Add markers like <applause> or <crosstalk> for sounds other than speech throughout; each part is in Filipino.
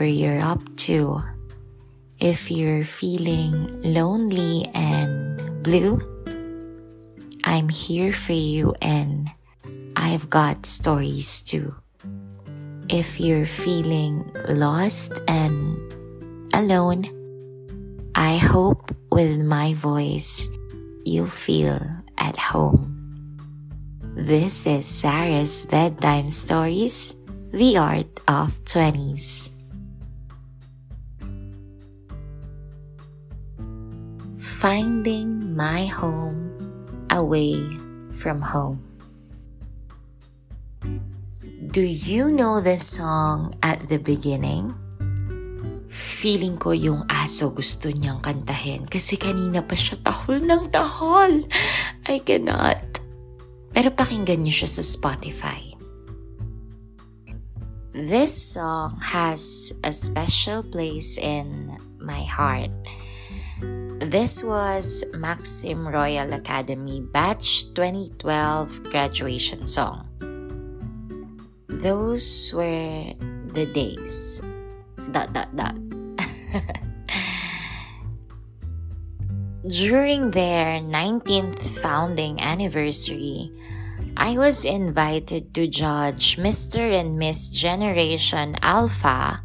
whatever you're up to. If you're feeling lonely and blue, I'm here for you and I've got stories too. If you're feeling lost and alone, I hope with my voice you'll feel at home. This is Sarah's Bedtime Stories, The Art of 20s. Finding my home away from home. Do you know the song at the beginning? Feeling ko yung aso gusto niyang kantahin kasi kanina pa siya tahol ng tahol. I cannot. Pero pakinggan niyo siya sa Spotify. This song has a special place in my heart This was Maxim Royal Academy Batch 2012 graduation song. Those were the days. Dot dot dot. <laughs> During their 19th founding anniversary, I was invited to judge Mr. and Miss Generation Alpha,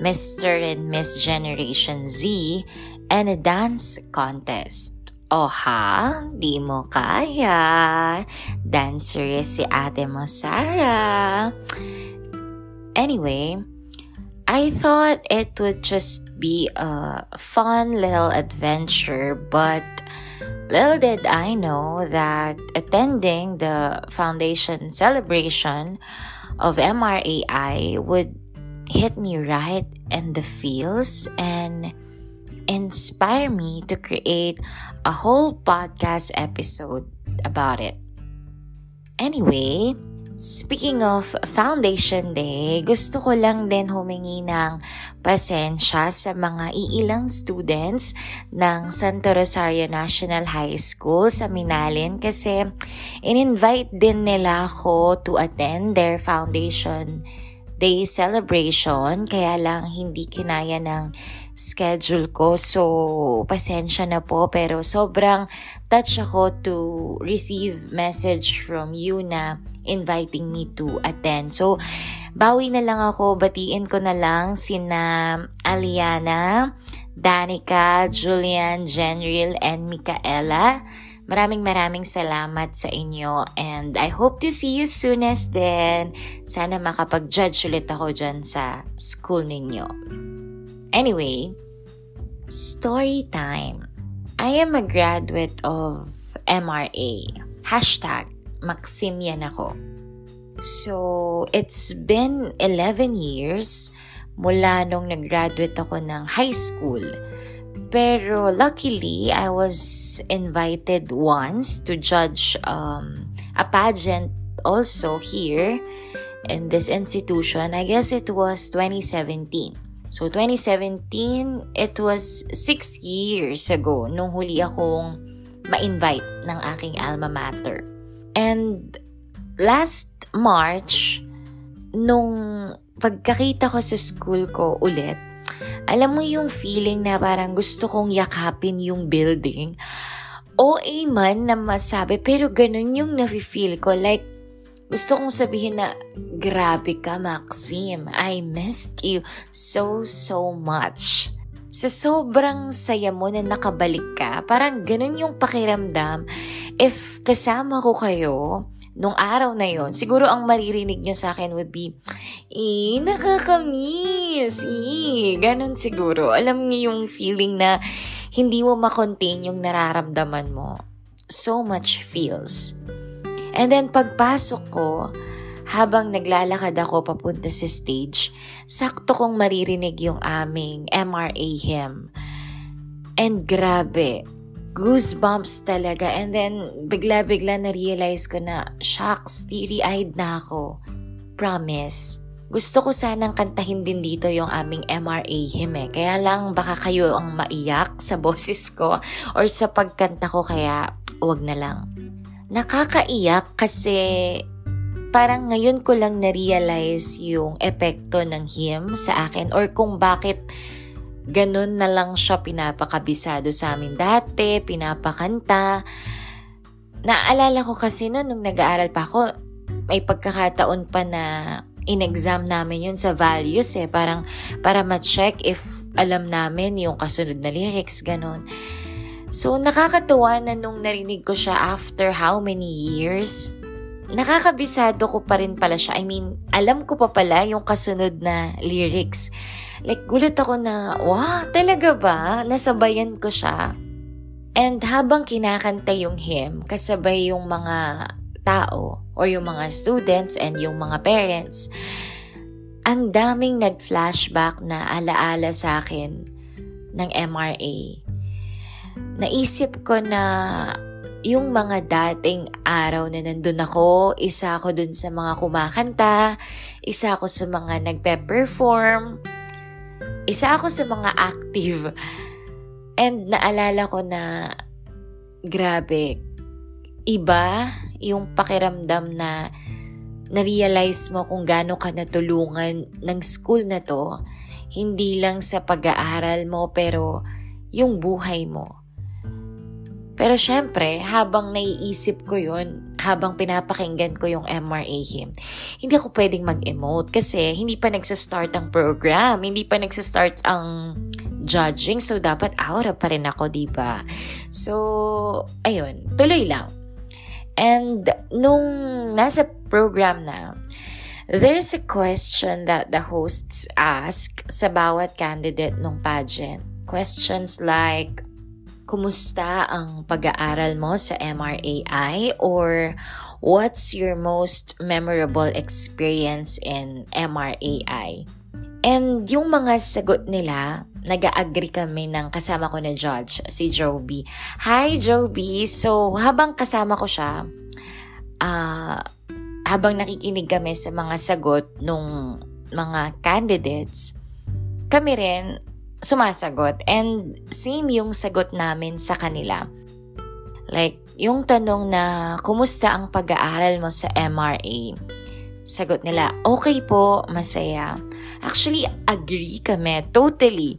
Mr. and Miss Generation Z, and a dance contest. O ha? Di mo kaya. Dancer si ate mo, Sarah. Anyway, I thought it would just be a fun little adventure, but little did I know that attending the foundation celebration of MRAI would hit me right in the feels and inspire me to create a whole podcast episode about it. Anyway, speaking of Foundation Day, gusto ko lang din humingi ng pasensya sa mga iilang students ng Santo Rosario National High School sa Minalin kasi in-invite din nila ako to attend their Foundation Day celebration kaya lang hindi kinaya ng schedule ko. So, pasensya na po. Pero sobrang touch ako to receive message from you na inviting me to attend. So, bawi na lang ako. Batiin ko na lang sina Aliana, Danica, Julian, Jenril, and Micaela. Maraming maraming salamat sa inyo and I hope to see you soonest then. Sana makapag-judge ulit ako dyan sa school ninyo. Anyway, story time. I am a graduate of MRA. Hashtag Maximian ako. So, it's been 11 years mula nung nag-graduate ako ng high school. Pero luckily, I was invited once to judge um, a pageant also here in this institution. I guess it was 2017. So, 2017, it was six years ago nung huli akong ma-invite ng aking alma mater. And last March, nung pagkakita ko sa school ko ulit, alam mo yung feeling na parang gusto kong yakapin yung building. OA man na masabi, pero ganun yung nafe-feel ko. Like, gusto kong sabihin na, grabe ka, Maxim. I missed you so, so much. Sa sobrang saya mo na nakabalik ka, parang ganun yung pakiramdam. If kasama ko kayo, nung araw na yon, siguro ang maririnig nyo sa akin would be, eh, nakakamiss, eh, ganun siguro. Alam niyo yung feeling na hindi mo makontain yung nararamdaman mo. So much feels. And then pagpasok ko, habang naglalakad ako papunta sa stage, sakto kong maririnig yung aming MRA hymn. And grabe, goosebumps talaga. And then, bigla-bigla na-realize ko na, shocks, teary-eyed na ako. Promise. Gusto ko sanang kantahin din dito yung aming MRA hymn eh. Kaya lang baka kayo ang maiyak sa boses ko or sa pagkanta ko kaya wag na lang nakakaiyak kasi parang ngayon ko lang na-realize yung epekto ng him sa akin or kung bakit ganun na lang siya pinapakabisado sa amin dati, pinapakanta. Naalala ko kasi noon nung nag-aaral pa ako, may pagkakataon pa na in-exam namin yun sa values eh. Parang para ma-check if alam namin yung kasunod na lyrics, ganun. So, nakakatuwa na nung narinig ko siya after how many years, nakakabisado ko pa rin pala siya. I mean, alam ko pa pala yung kasunod na lyrics. Like, gulat ako na, wow, talaga ba? Nasabayan ko siya. And habang kinakanta yung hymn, kasabay yung mga tao or yung mga students and yung mga parents, ang daming nag-flashback na alaala sa akin ng MRA naisip ko na yung mga dating araw na nandun ako, isa ako dun sa mga kumakanta, isa ako sa mga nagpe-perform, isa ako sa mga active. And naalala ko na grabe, iba yung pakiramdam na na-realize mo kung gaano ka natulungan ng school na to, hindi lang sa pag-aaral mo pero yung buhay mo. Pero syempre, habang naiisip ko yun, habang pinapakinggan ko yung MRA him, hindi ako pwedeng mag-emote kasi hindi pa nagsa-start ang program, hindi pa nagsa-start ang judging, so dapat aura pa rin ako, di ba? So, ayun, tuloy lang. And nung nasa program na, there's a question that the hosts ask sa bawat candidate nung pageant. Questions like, kumusta ang pag-aaral mo sa MRAI or what's your most memorable experience in MRAI? And yung mga sagot nila, nag-agree kami ng kasama ko na judge, si Joby. Hi, Joby! So, habang kasama ko siya, uh, habang nakikinig kami sa mga sagot nung mga candidates, kami rin sumasagot. And same yung sagot namin sa kanila. Like, yung tanong na, kumusta ang pag-aaral mo sa MRA? Sagot nila, okay po, masaya. Actually, agree kami, totally.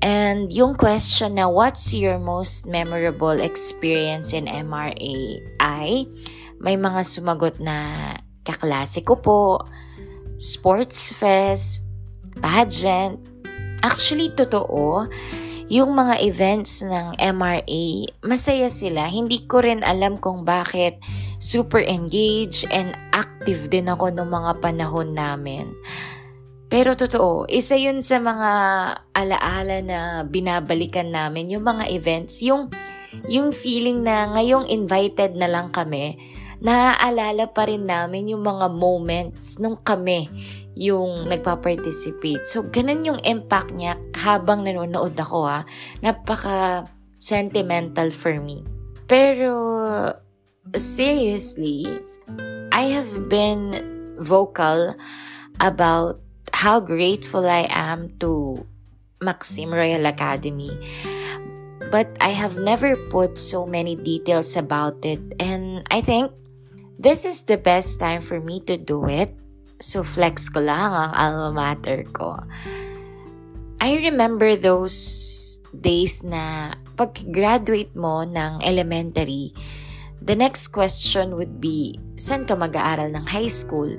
And yung question na, what's your most memorable experience in MRA? Ay, may mga sumagot na, kaklase ko po, sports fest, pageant, Actually, totoo. Yung mga events ng MRA, masaya sila. Hindi ko rin alam kung bakit super engaged and active din ako noong mga panahon namin. Pero totoo, isa yun sa mga alaala na binabalikan namin, yung mga events, yung, yung feeling na ngayong invited na lang kami, naaalala pa rin namin yung mga moments nung kami yung nagpa-participate. So, ganun yung impact niya habang nanonood ako ha. Napaka sentimental for me. Pero, seriously, I have been vocal about how grateful I am to Maxim Royal Academy. But I have never put so many details about it. And I think this is the best time for me to do it So flex ko lang ang alma mater ko. I remember those days na pag-graduate mo ng elementary, the next question would be, saan ka mag-aaral ng high school?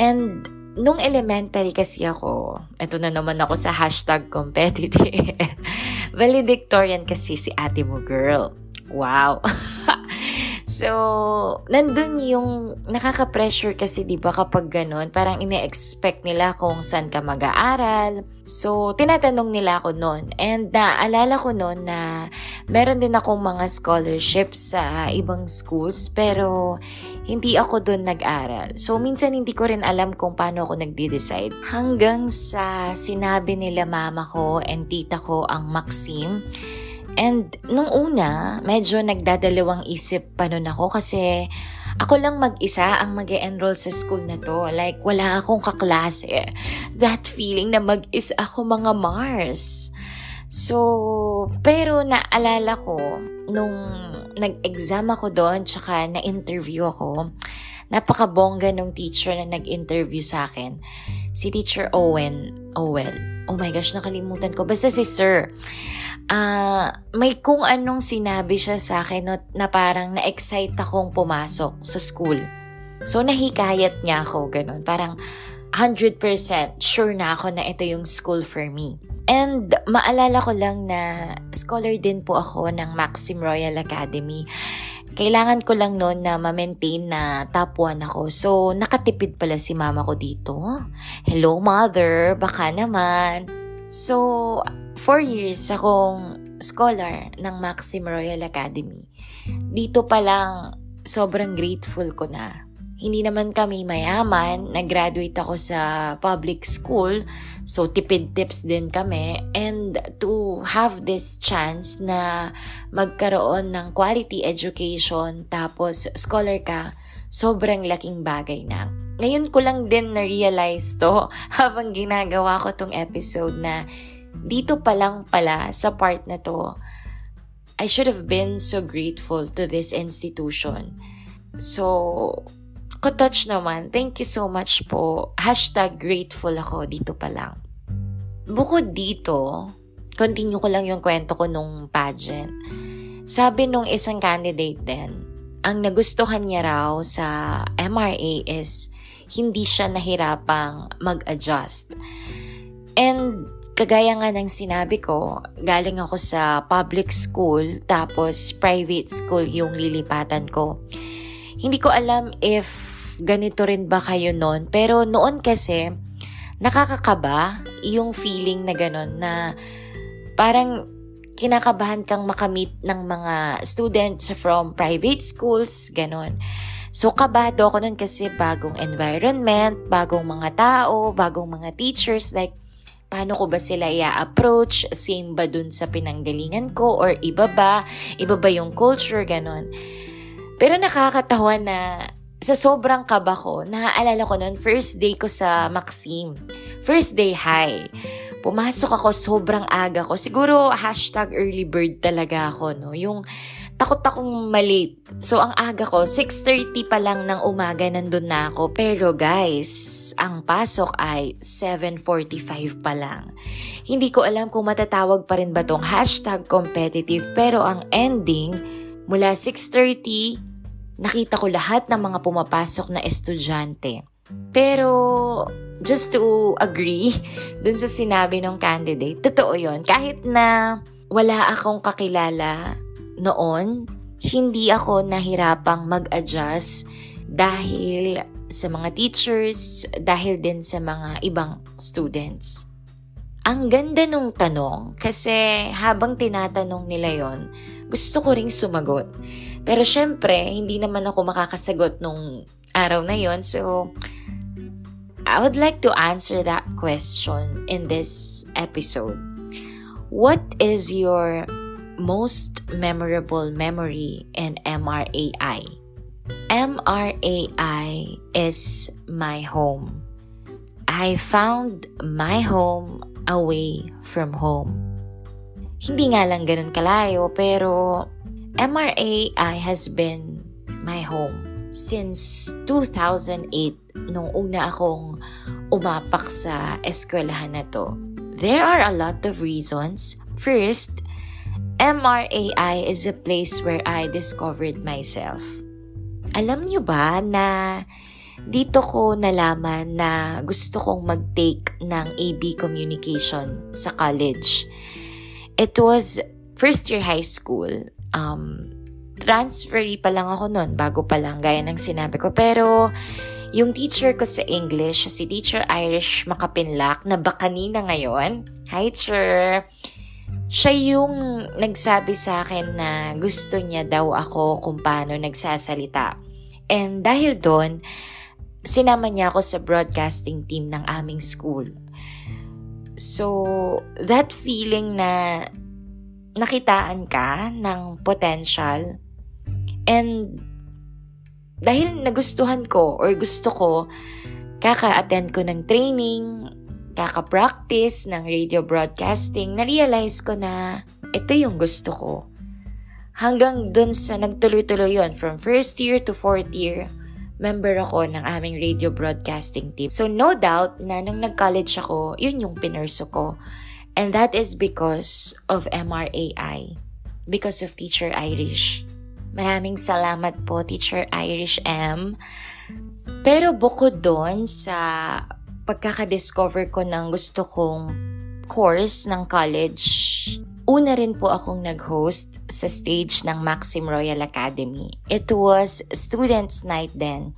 And nung elementary kasi ako, ito na naman ako sa hashtag competitive. <laughs> Valedictorian kasi si ate mo girl. Wow. <laughs> So, nandun yung nakaka-pressure kasi 'di ba kapag ganun, parang ine-expect nila kung saan ka mag-aaral. So, tinatanong nila ako noon. And naalala ko noon na meron din akong mga scholarships sa ibang schools pero hindi ako doon nag-aral. So, minsan hindi ko rin alam kung paano ako nagde-decide. Hanggang sa sinabi nila mama ko and tita ko ang Maxim And nung una, medyo nagdadalawang isip pa nun ako kasi ako lang mag-isa ang mag enroll sa school na to. Like, wala akong kaklase. That feeling na mag-isa ako mga Mars. So, pero naalala ko, nung nag-exam ako doon, tsaka na-interview ako, napakabongga nung teacher na nag-interview sa akin. Si Teacher Owen. Owell. Oh my gosh, nakalimutan ko. Basta si Sir. Uh, may kung anong sinabi siya sa akin no, na parang na-excite akong pumasok sa school. So, nahikayat niya ako, ganun. Parang 100% sure na ako na ito yung school for me. And maalala ko lang na scholar din po ako ng Maxim Royal Academy kailangan ko lang noon na ma-maintain na top 1 ako. So, nakatipid pala si mama ko dito. Hello, mother. Baka naman. So, 4 years akong scholar ng Maxim Royal Academy. Dito pa lang, sobrang grateful ko na. Hindi naman kami mayaman. Nag-graduate ako sa public school. So, tipid tips din kami. And to have this chance na magkaroon ng quality education tapos scholar ka, sobrang laking bagay na. Ngayon ko lang din na-realize to <laughs> habang ginagawa ko tong episode na dito pa lang pala sa part na to, I should have been so grateful to this institution. So, Ko-touch naman, thank you so much po. Hashtag grateful ako dito pa lang. Bukod dito, continue ko lang yung kwento ko nung pageant. Sabi nung isang candidate din, ang nagustuhan niya raw sa MRA is hindi siya nahirapang mag-adjust. And kagaya nga ng sinabi ko, galing ako sa public school tapos private school yung lilipatan ko. Hindi ko alam if ganito rin ba kayo noon? Pero noon kasi, nakakakaba yung feeling na gano'n na parang kinakabahan kang makamit ng mga students from private schools, gano'n. So, kabado ako nun kasi bagong environment, bagong mga tao, bagong mga teachers, like, paano ko ba sila i-approach? Same ba dun sa pinanggalingan ko? Or iba ba? Iba ba yung culture? Ganon. Pero nakakatawa na sa sobrang kaba ko, naaalala ko noon, first day ko sa Maxim. First day high. Pumasok ako sobrang aga ko. Siguro hashtag early bird talaga ako, no? Yung takot akong malate. So, ang aga ko, 6.30 pa lang ng umaga nandun na ako. Pero guys, ang pasok ay 7.45 pa lang. Hindi ko alam kung matatawag pa rin ba tong hashtag competitive. Pero ang ending, mula 6.30 nakita ko lahat ng mga pumapasok na estudyante. Pero, just to agree <laughs> dun sa sinabi ng candidate, totoo yon Kahit na wala akong kakilala noon, hindi ako nahirapang mag-adjust dahil sa mga teachers, dahil din sa mga ibang students. Ang ganda nung tanong kasi habang tinatanong nila yon, gusto ko ring sumagot. Pero syempre, hindi naman ako makakasagot nung araw na yon. So, I would like to answer that question in this episode. What is your most memorable memory in MRAI? MRAI is my home. I found my home away from home. Hindi nga lang ganun kalayo, pero MRAI has been my home since 2008 nung una akong umapak sa eskwelahan na to. There are a lot of reasons. First, MRAI is a place where I discovered myself. Alam nyo ba na dito ko nalaman na gusto kong mag-take ng AB Communication sa college. It was first year high school um, transferee pa lang ako noon, bago pa lang, gaya ng sinabi ko. Pero, yung teacher ko sa English, si Teacher Irish Makapinlak, na baka kanina ngayon, hi, sir! Siya yung nagsabi sa akin na gusto niya daw ako kung paano nagsasalita. And dahil doon, sinama niya ako sa broadcasting team ng aming school. So, that feeling na nakitaan ka ng potential and dahil nagustuhan ko or gusto ko, kaka-attend ko ng training, kaka-practice ng radio broadcasting, na-realize ko na ito yung gusto ko. Hanggang dun sa nagtuloy-tuloy yon from first year to fourth year, member ako ng aming radio broadcasting team. So no doubt na nung nag-college ako, yun yung pinurso ko. And that is because of MRAI. Because of Teacher Irish. Maraming salamat po, Teacher Irish M. Pero bukod doon sa pagkakadiscover ko ng gusto kong course ng college, una rin po akong nag-host sa stage ng Maxim Royal Academy. It was Students' Night then.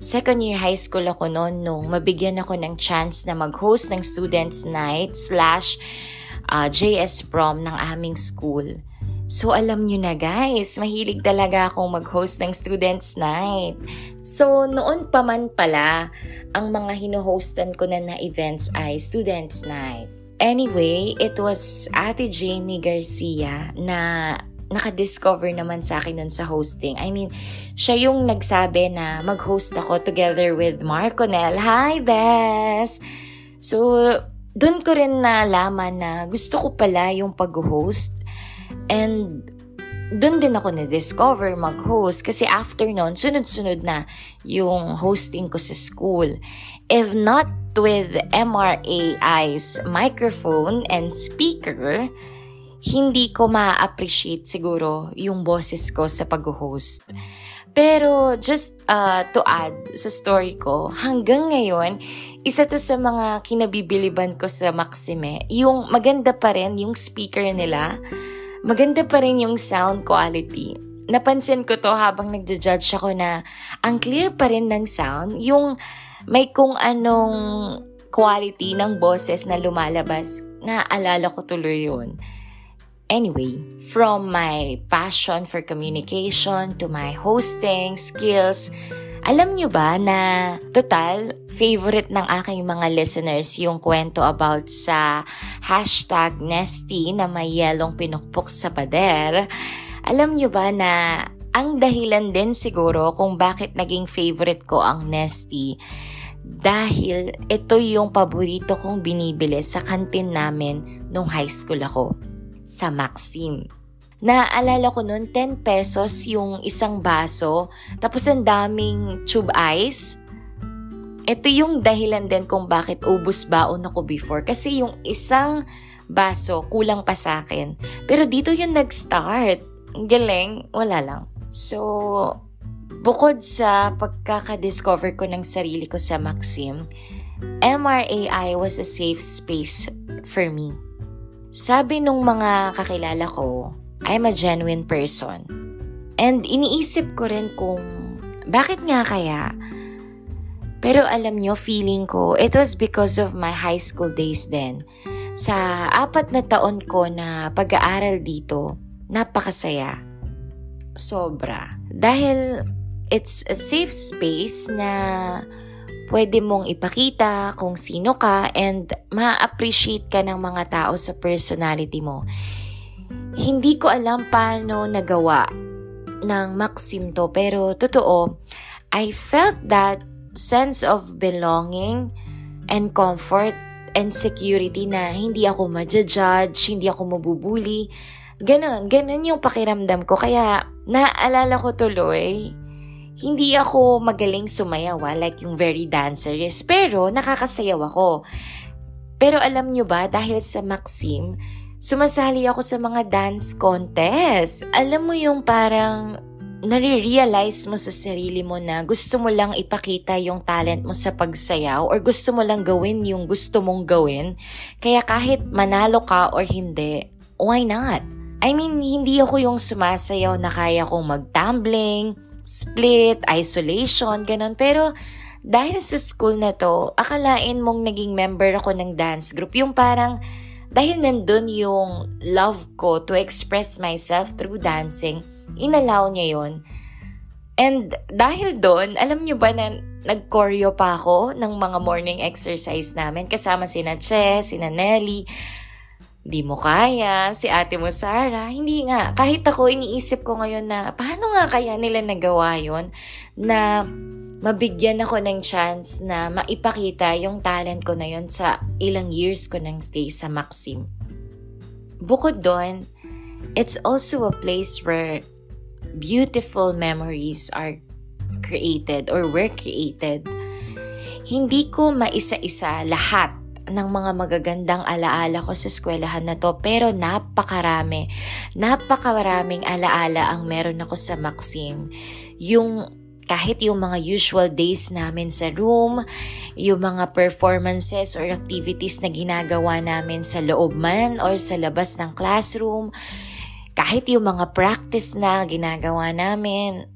Second year high school ako noon nung mabigyan ako ng chance na mag-host ng Students' Night slash uh, JS Prom ng aming school. So alam nyo na guys, mahilig talaga akong mag-host ng Students Night. So noon pa man pala, ang mga hino-hostan ko na na events ay Students Night. Anyway, it was Ate Jamie Garcia na nakadiscover naman sa akin nun sa hosting. I mean, siya yung nagsabi na mag-host ako together with Marconel. Hi, Bess! So, doon ko rin nalaman na gusto ko pala yung pag-host And doon din ako na-discover mag-host kasi after noon, sunod-sunod na yung hosting ko sa school. If not with MRAI's microphone and speaker, hindi ko ma-appreciate siguro yung boses ko sa pag-host. Pero just uh, to add sa story ko, hanggang ngayon, isa to sa mga kinabibiliban ko sa Maxime, yung maganda pa rin yung speaker nila maganda pa rin yung sound quality. Napansin ko to habang nagja-judge ako na ang clear pa rin ng sound, yung may kung anong quality ng boses na lumalabas. Naalala ko tuloy yun. Anyway, from my passion for communication to my hosting skills, alam nyo ba na total favorite ng aking mga listeners yung kwento about sa hashtag Nesty na may yelong pinukpok sa pader? Alam nyo ba na ang dahilan din siguro kung bakit naging favorite ko ang Nesty dahil ito yung paborito kong binibili sa kantin namin nung high school ako sa Maxim. Naalala ko noon, 10 pesos yung isang baso, tapos ang daming tube ice. Ito yung dahilan din kung bakit ubus baon ako before. Kasi yung isang baso, kulang pa sa akin. Pero dito yung nag-start. Galing, wala lang. So, bukod sa pagkaka-discover ko ng sarili ko sa Maxim, MRAI was a safe space for me. Sabi nung mga kakilala ko, I'm a genuine person. And iniisip ko rin kung bakit nga kaya. Pero alam nyo, feeling ko, it was because of my high school days then. Sa apat na taon ko na pag-aaral dito, napakasaya. Sobra. Dahil it's a safe space na pwede mong ipakita kung sino ka and ma-appreciate ka ng mga tao sa personality mo. Hindi ko alam paano nagawa ng Maxim to pero totoo, I felt that sense of belonging and comfort and security na hindi ako ma-judge, hindi ako mabubuli. Ganon, ganon yung pakiramdam ko. Kaya naalala ko tuloy, hindi ako magaling sumayaw, ah, like yung very dancerous, pero nakakasayaw ako. Pero alam nyo ba, dahil sa Maxim, sumasali ako sa mga dance contest. Alam mo yung parang nare-realize mo sa sarili mo na gusto mo lang ipakita yung talent mo sa pagsayaw or gusto mo lang gawin yung gusto mong gawin. Kaya kahit manalo ka or hindi, why not? I mean, hindi ako yung sumasayaw na kaya kong mag-tumbling, split, isolation, ganun. Pero dahil sa school na to, akalain mong naging member ako ng dance group. Yung parang dahil nandun yung love ko to express myself through dancing, inalaw niya yon. And dahil doon, alam niyo ba na nag-choreo pa ako ng mga morning exercise namin kasama si Che, si Nelly, di mo kaya, si ate mo Sarah. Hindi nga. Kahit ako, iniisip ko ngayon na paano nga kaya nila nagawa yon na mabigyan ako ng chance na maipakita yung talent ko na yon sa ilang years ko nang stay sa Maxim. Bukod doon, it's also a place where beautiful memories are created or were created, hindi ko maisa-isa lahat ng mga magagandang alaala ko sa eskwelahan na to pero napakarami. Napakaraming alaala ang meron ako sa Maxim. Yung kahit yung mga usual days namin sa room, yung mga performances or activities na ginagawa namin sa loob man or sa labas ng classroom, kahit yung mga practice na ginagawa namin,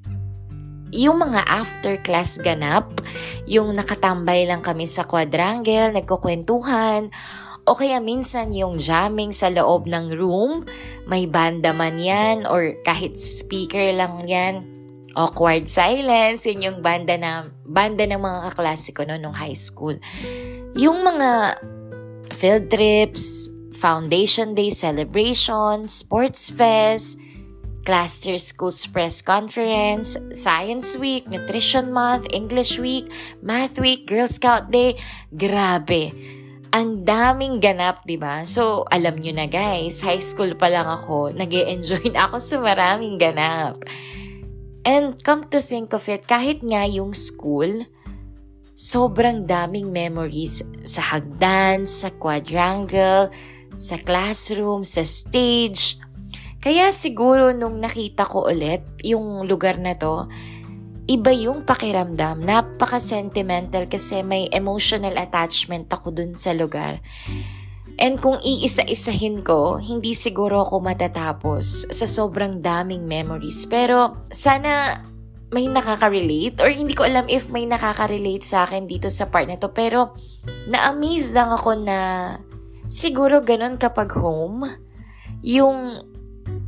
yung mga after class ganap, yung nakatambay lang kami sa quadrangle, nagkukwentuhan, o kaya minsan yung jamming sa loob ng room, may banda man yan, or kahit speaker lang yan, awkward silence, yun yung banda na banda ng mga kaklase ko no, nung high school. Yung mga field trips, foundation day celebration, sports fest, Cluster Schools Press Conference, Science Week, Nutrition Month, English Week, Math Week, Girl Scout Day. Grabe. Ang daming ganap, di ba? So, alam nyo na guys, high school pa lang ako, nag enjoy na ako sa maraming ganap. And come to think of it, kahit nga yung school, sobrang daming memories sa hagdan, sa quadrangle, sa classroom, sa stage, kaya siguro nung nakita ko ulit yung lugar na to, iba yung pakiramdam. Napaka-sentimental kasi may emotional attachment ako dun sa lugar. And kung iisa-isahin ko, hindi siguro ako matatapos sa sobrang daming memories. Pero sana may nakaka-relate or hindi ko alam if may nakaka-relate sa akin dito sa part na to. Pero na-amaze lang ako na siguro ganun kapag home. Yung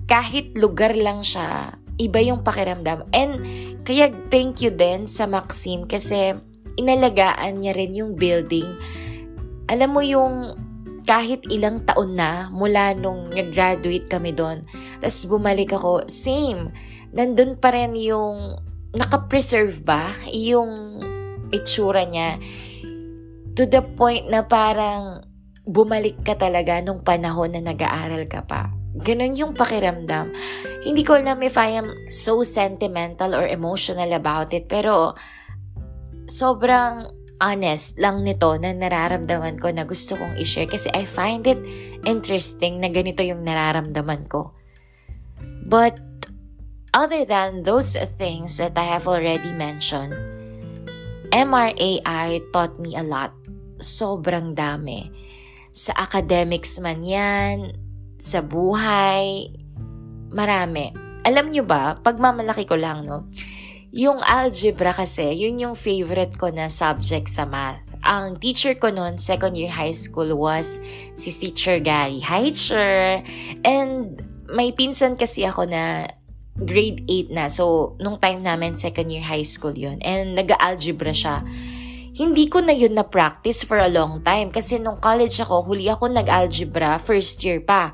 kahit lugar lang siya, iba yung pakiramdam. And kaya thank you din sa Maxim kasi inalagaan niya rin yung building. Alam mo yung kahit ilang taon na mula nung nag-graduate kami doon, tapos bumalik ako, same. Nandun pa rin yung nakapreserve ba yung itsura niya to the point na parang bumalik ka talaga nung panahon na nag-aaral ka pa. Ganun yung pakiramdam. Hindi ko alam if I am so sentimental or emotional about it, pero sobrang honest lang nito na nararamdaman ko na gusto kong i-share kasi I find it interesting na ganito yung nararamdaman ko. But other than those things that I have already mentioned, MRAI taught me a lot. Sobrang dami. Sa academics man yan, sa buhay, marami. Alam nyo ba, pagmamalaki ko lang, no? Yung algebra kasi, yun yung favorite ko na subject sa math. Ang teacher ko noon, second year high school, was si Teacher Gary. Hi, teacher! And may pinsan kasi ako na grade 8 na. So, nung time namin, second year high school yun. And nag-algebra siya hindi ko na yun na-practice for a long time kasi nung college ako, huli ako nag-algebra, first year pa.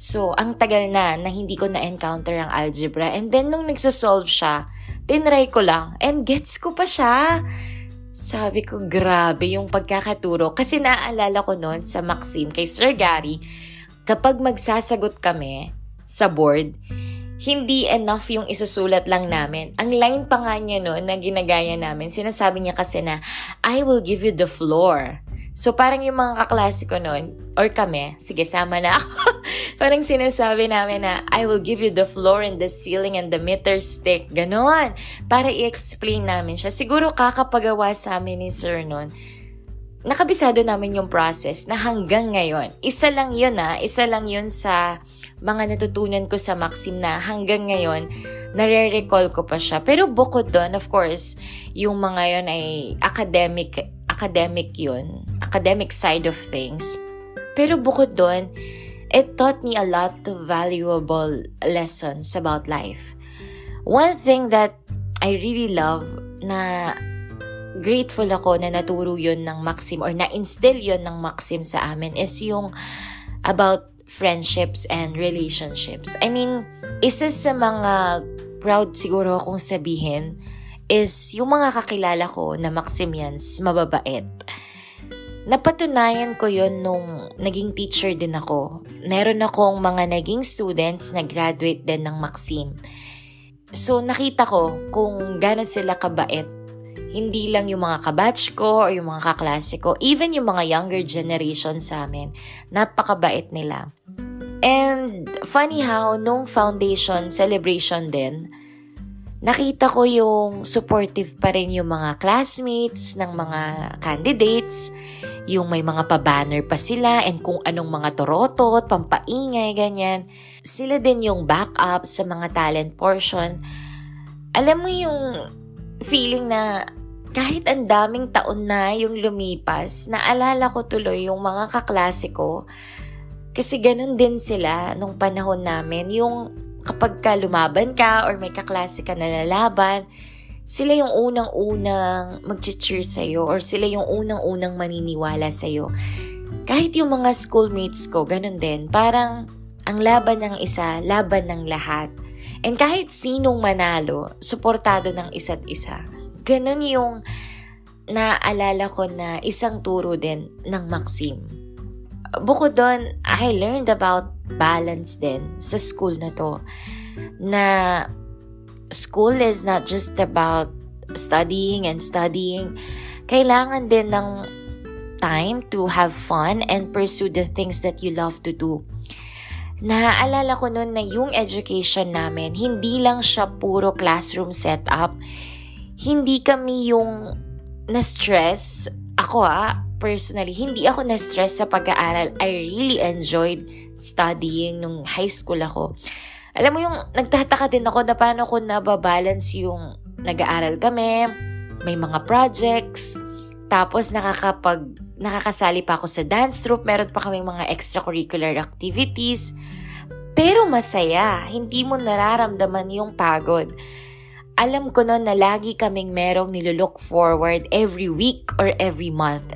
So, ang tagal na na hindi ko na-encounter ang algebra. And then, nung nagsosolve siya, tinry ko lang and gets ko pa siya. Sabi ko, grabe yung pagkakaturo. Kasi naaalala ko noon sa Maxim kay Sir Gary, kapag magsasagot kami sa board, hindi enough yung isusulat lang namin. Ang line pa nga niya no, na ginagaya namin, sinasabi niya kasi na, I will give you the floor. So parang yung mga kaklase ko noon, or kami, sige sama na ako, <laughs> parang sinasabi namin na, I will give you the floor and the ceiling and the meter stick. Ganon. Para i-explain namin siya. Siguro kakapagawa sa amin ni Sir noon, nakabisado namin yung process na hanggang ngayon, isa lang yun ah, isa lang yun sa mga natutunan ko sa Maxim na hanggang ngayon, nare-recall ko pa siya. Pero bukod doon, of course, yung mga yon ay academic, academic yun, academic side of things. Pero bukod doon, it taught me a lot of valuable lessons about life. One thing that I really love na grateful ako na naturo yun ng Maxim or na-instill yun ng Maxim sa amin is yung about friendships and relationships. I mean, isa sa mga proud siguro akong sabihin is yung mga kakilala ko na Maximians, mababait. Napatunayan ko yon nung naging teacher din ako. Meron akong mga naging students na graduate din ng Maxim. So nakita ko kung gano'n sila kabait. Hindi lang yung mga kabatch ko or yung mga kaklase ko, even yung mga younger generation sa amin, napakabait nila. And funny how, nung foundation celebration din, nakita ko yung supportive pa rin yung mga classmates ng mga candidates, yung may mga pa-banner pa sila and kung anong mga torotot, pampaingay, ganyan. Sila din yung backup sa mga talent portion. Alam mo yung feeling na kahit ang daming taon na yung lumipas, naalala ko tuloy yung mga kaklase ko. Kasi ganun din sila nung panahon namin. Yung kapag ka lumaban ka or may kaklase ka na lalaban, sila yung unang-unang mag-cheer sa'yo or sila yung unang-unang maniniwala sa'yo. Kahit yung mga schoolmates ko, ganun din. Parang ang laban ng isa, laban ng lahat. And kahit sinong manalo, suportado ng isa't isa. Ganun yung naalala ko na isang turo din ng Maxim. Bukod doon, I learned about balance din sa school na to. Na school is not just about studying and studying. Kailangan din ng time to have fun and pursue the things that you love to do. Naaalala ko noon na yung education namin, hindi lang siya puro classroom setup. Hindi kami yung na-stress. Ako ah, personally, hindi ako na-stress sa pag-aaral. I really enjoyed studying nung high school ako. Alam mo yung nagtataka din ako na paano ko nababalance yung nag-aaral kami, may mga projects, tapos nakakapag nakakasali pa ako sa dance troupe, meron pa kaming mga extracurricular activities. Pero masaya, hindi mo nararamdaman yung pagod. Alam ko noon na lagi kaming merong nilook forward every week or every month.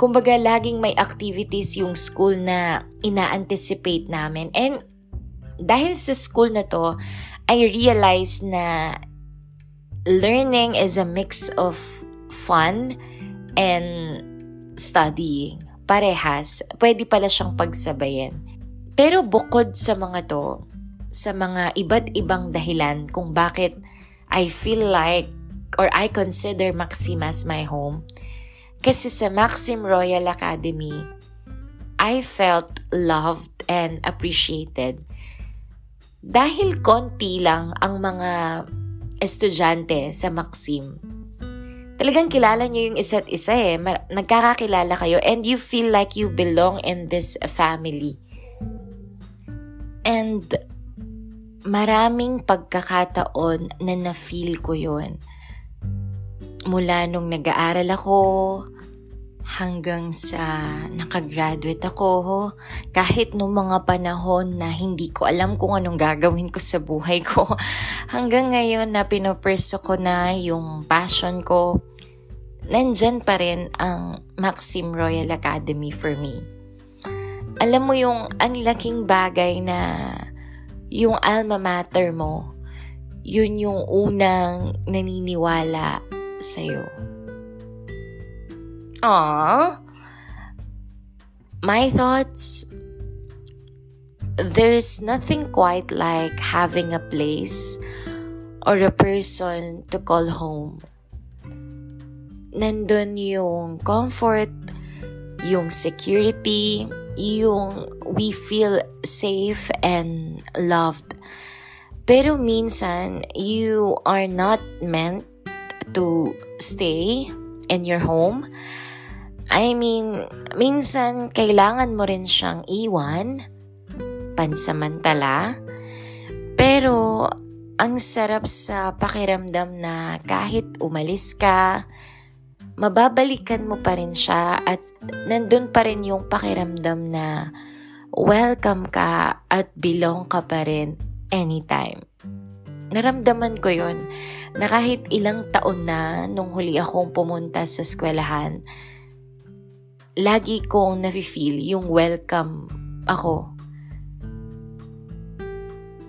Kumbaga, laging may activities yung school na ina-anticipate namin. And dahil sa school na to, I realized na learning is a mix of fun and studying. Parehas, pwede pala siyang pagsabayin. Pero bukod sa mga to, sa mga iba't ibang dahilan kung bakit I feel like or I consider Maxim as my home, kasi sa Maxim Royal Academy, I felt loved and appreciated dahil konti lang ang mga estudyante sa Maxim, talagang kilala niyo yung isa't isa eh. Nagkakakilala kayo and you feel like you belong in this family. And maraming pagkakataon na na-feel ko yon Mula nung nag-aaral ako, hanggang sa nakagraduate ako, kahit nung mga panahon na hindi ko alam kung anong gagawin ko sa buhay ko, <laughs> hanggang ngayon na pinopreso ko na yung passion ko, nandyan pa rin ang Maxim Royal Academy for me. Alam mo yung ang laking bagay na yung alma mater mo, yun yung unang naniniwala sa'yo. Aww. My thoughts there's nothing quite like having a place or a person to call home. Nandun yung comfort, yung security, yung we feel safe and loved. Pero minsan, you are not meant to stay in your home I mean, minsan kailangan mo rin siyang iwan, pansamantala, pero ang sarap sa pakiramdam na kahit umalis ka, mababalikan mo pa rin siya at nandun pa rin yung pakiramdam na welcome ka at belong ka pa rin anytime. Naramdaman ko yon na kahit ilang taon na nung huli akong pumunta sa eskwelahan, lagi kong nafe-feel yung welcome ako.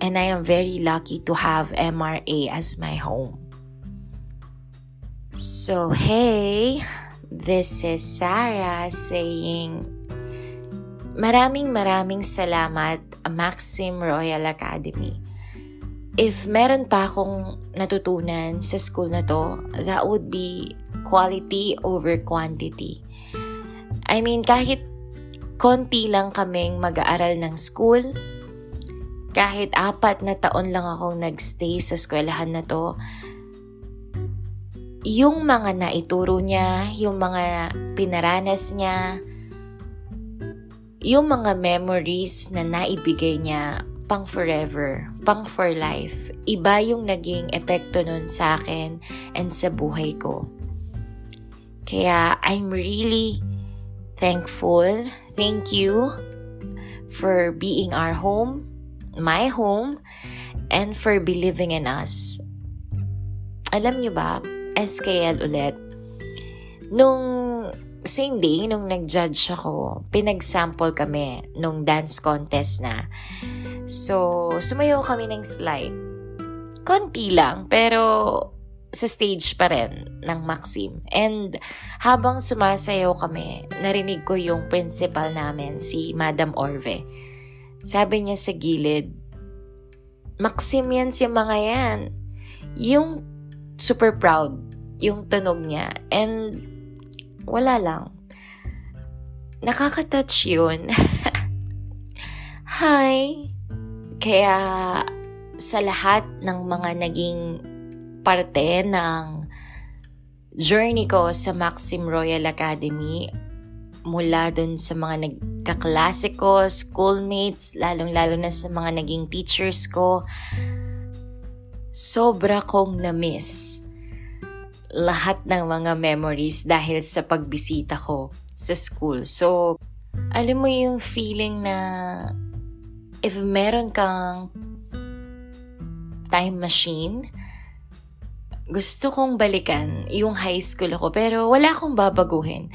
And I am very lucky to have MRA as my home. So, hey, this is Sarah saying, Maraming maraming salamat, Maxim Royal Academy. If meron pa akong natutunan sa school na to, that would be quality over quantity. I mean, kahit konti lang kaming mag-aaral ng school, kahit apat na taon lang akong nagstay sa eskwelahan na to, yung mga naituro niya, yung mga pinaranas niya, yung mga memories na naibigay niya pang forever, pang for life. Iba yung naging epekto nun sa akin and sa buhay ko. Kaya I'm really thankful. Thank you for being our home, my home, and for believing in us. Alam nyo ba, SKL ulit, nung same day, nung nag-judge ako, pinag-sample kami nung dance contest na. So, sumayaw kami ng slide. Konti lang, pero sa stage pa rin ng Maxim. And habang sumasayaw kami, narinig ko yung principal namin, si Madam Orve. Sabi niya sa gilid, Maxim yan si mga yan. Yung super proud, yung tunog niya. And wala lang. Nakaka-touch yun. <laughs> Hi! Kaya sa lahat ng mga naging parte ng journey ko sa Maxim Royal Academy, mula dun sa mga nagkaklase ko, schoolmates, lalong-lalo na sa mga naging teachers ko, sobra kong na-miss lahat ng mga memories dahil sa pagbisita ko sa school. So, alam mo yung feeling na if meron kang time machine, gusto kong balikan yung high school ako pero wala akong babaguhin.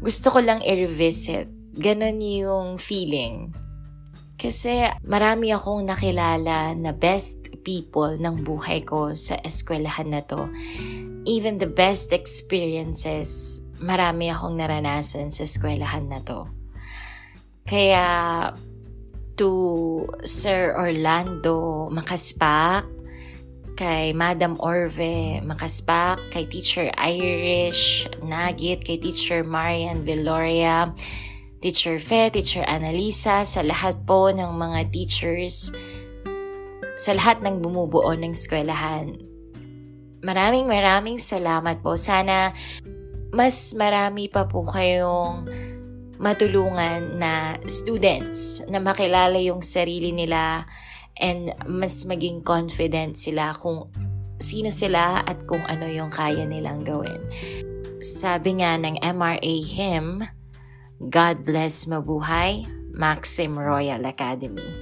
Gusto ko lang i-revisit. Ganon yung feeling. Kasi marami akong nakilala na best people ng buhay ko sa eskwelahan na to. Even the best experiences, marami akong naranasan sa eskwelahan na to. Kaya to Sir Orlando Makaspak, kay Madam Orve Makaspak, kay Teacher Irish Nagit, kay Teacher Marian Villoria, Teacher Fe, Teacher Annalisa, sa lahat po ng mga teachers, sa lahat ng bumubuo ng eskwelahan. Maraming maraming salamat po. Sana mas marami pa po kayong matulungan na students na makilala yung sarili nila and mas maging confident sila kung sino sila at kung ano yung kaya nilang gawin. Sabi nga ng MRA hymn, God bless mabuhay, Maxim Royal Academy.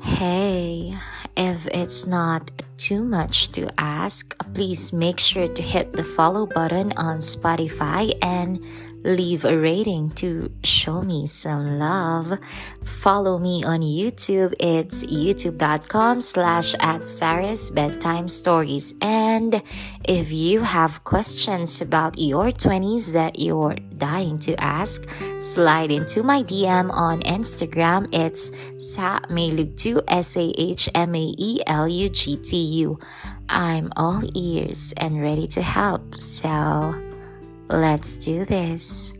Hey, if it's not too much to ask, please make sure to hit the follow button on Spotify and leave a rating to show me some love. Follow me on YouTube. It's youtube.com slash at Sarah's Bedtime Stories. And if you have questions about your 20s that you're dying to ask, slide into my DM on Instagram. It's sa 2 S-A-H-M-A-E-L-U-G-T-U. I'm all ears and ready to help. So, Let's do this.